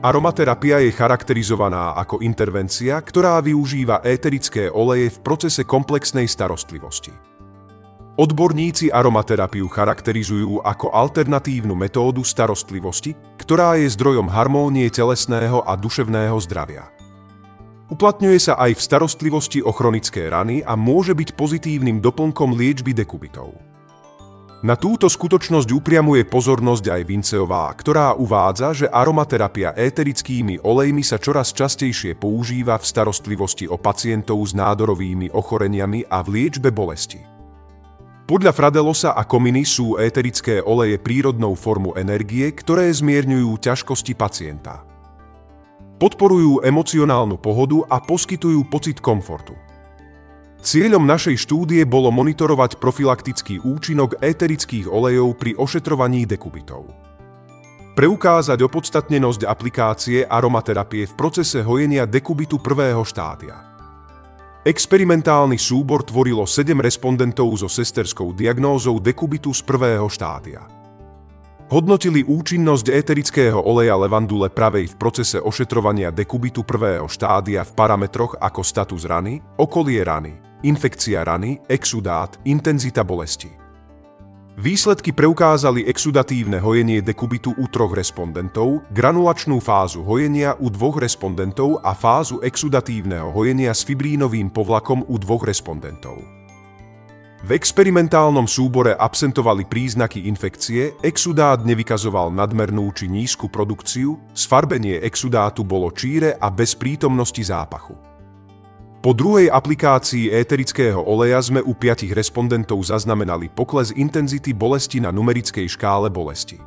Aromaterapia je charakterizovaná ako intervencia, ktorá využíva éterické oleje v procese komplexnej starostlivosti. Odborníci aromaterapiu charakterizujú ako alternatívnu metódu starostlivosti, ktorá je zdrojom harmónie telesného a duševného zdravia. Uplatňuje sa aj v starostlivosti o chronické rany a môže byť pozitívnym doplnkom liečby dekubitov. Na túto skutočnosť upriamuje pozornosť aj Vinceová, ktorá uvádza, že aromaterapia éterickými olejmi sa čoraz častejšie používa v starostlivosti o pacientov s nádorovými ochoreniami a v liečbe bolesti. Podľa Fradelosa a Kominy sú éterické oleje prírodnou formu energie, ktoré zmierňujú ťažkosti pacienta. Podporujú emocionálnu pohodu a poskytujú pocit komfortu. Cieľom našej štúdie bolo monitorovať profilaktický účinok éterických olejov pri ošetrovaní dekubitov. Preukázať opodstatnenosť aplikácie aromaterapie v procese hojenia dekubitu prvého štádia. Experimentálny súbor tvorilo 7 respondentov so sesterskou diagnózou dekubitu z prvého štádia. Hodnotili účinnosť éterického oleja levandule pravej v procese ošetrovania dekubitu prvého štádia v parametroch ako status rany, okolie rany, infekcia rany, exudát, intenzita bolesti. Výsledky preukázali exudatívne hojenie dekubitu u troch respondentov, granulačnú fázu hojenia u dvoch respondentov a fázu exudatívneho hojenia s fibrínovým povlakom u dvoch respondentov. V experimentálnom súbore absentovali príznaky infekcie, exudát nevykazoval nadmernú či nízku produkciu, sfarbenie exudátu bolo číre a bez prítomnosti zápachu. Po druhej aplikácii éterického oleja sme u piatich respondentov zaznamenali pokles intenzity bolesti na numerickej škále bolesti.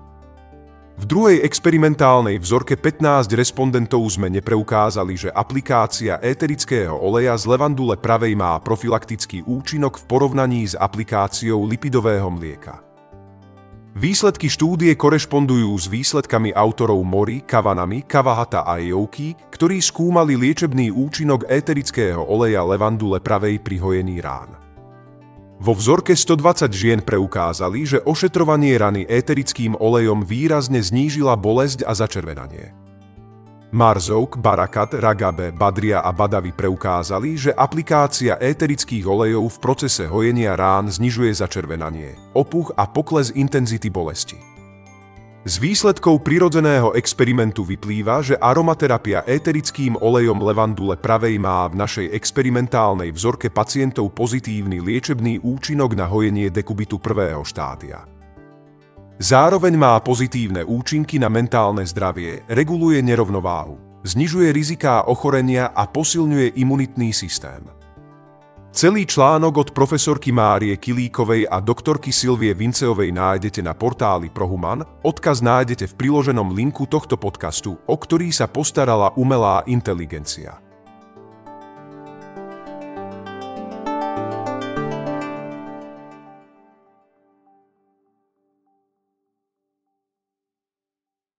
V druhej experimentálnej vzorke 15 respondentov sme nepreukázali, že aplikácia éterického oleja z levandule pravej má profilaktický účinok v porovnaní s aplikáciou lipidového mlieka. Výsledky štúdie korešpondujú s výsledkami autorov Mori, Kavanami, Kavahata a Jouky, ktorí skúmali liečebný účinok éterického oleja levandule pravej pri rán. Vo vzorke 120 žien preukázali, že ošetrovanie rany éterickým olejom výrazne znížila bolesť a začervenanie. Marzouk, Barakat, Ragabe, Badria a Badavi preukázali, že aplikácia éterických olejov v procese hojenia rán znižuje začervenanie, opuch a pokles intenzity bolesti. Z výsledkov prirodzeného experimentu vyplýva, že aromaterapia éterickým olejom levandule pravej má v našej experimentálnej vzorke pacientov pozitívny liečebný účinok na hojenie dekubitu prvého štádia. Zároveň má pozitívne účinky na mentálne zdravie, reguluje nerovnováhu, znižuje riziká ochorenia a posilňuje imunitný systém. Celý článok od profesorky Márie Kilíkovej a doktorky Silvie Vinceovej nájdete na portáli Prohuman, odkaz nájdete v priloženom linku tohto podcastu, o ktorý sa postarala umelá inteligencia.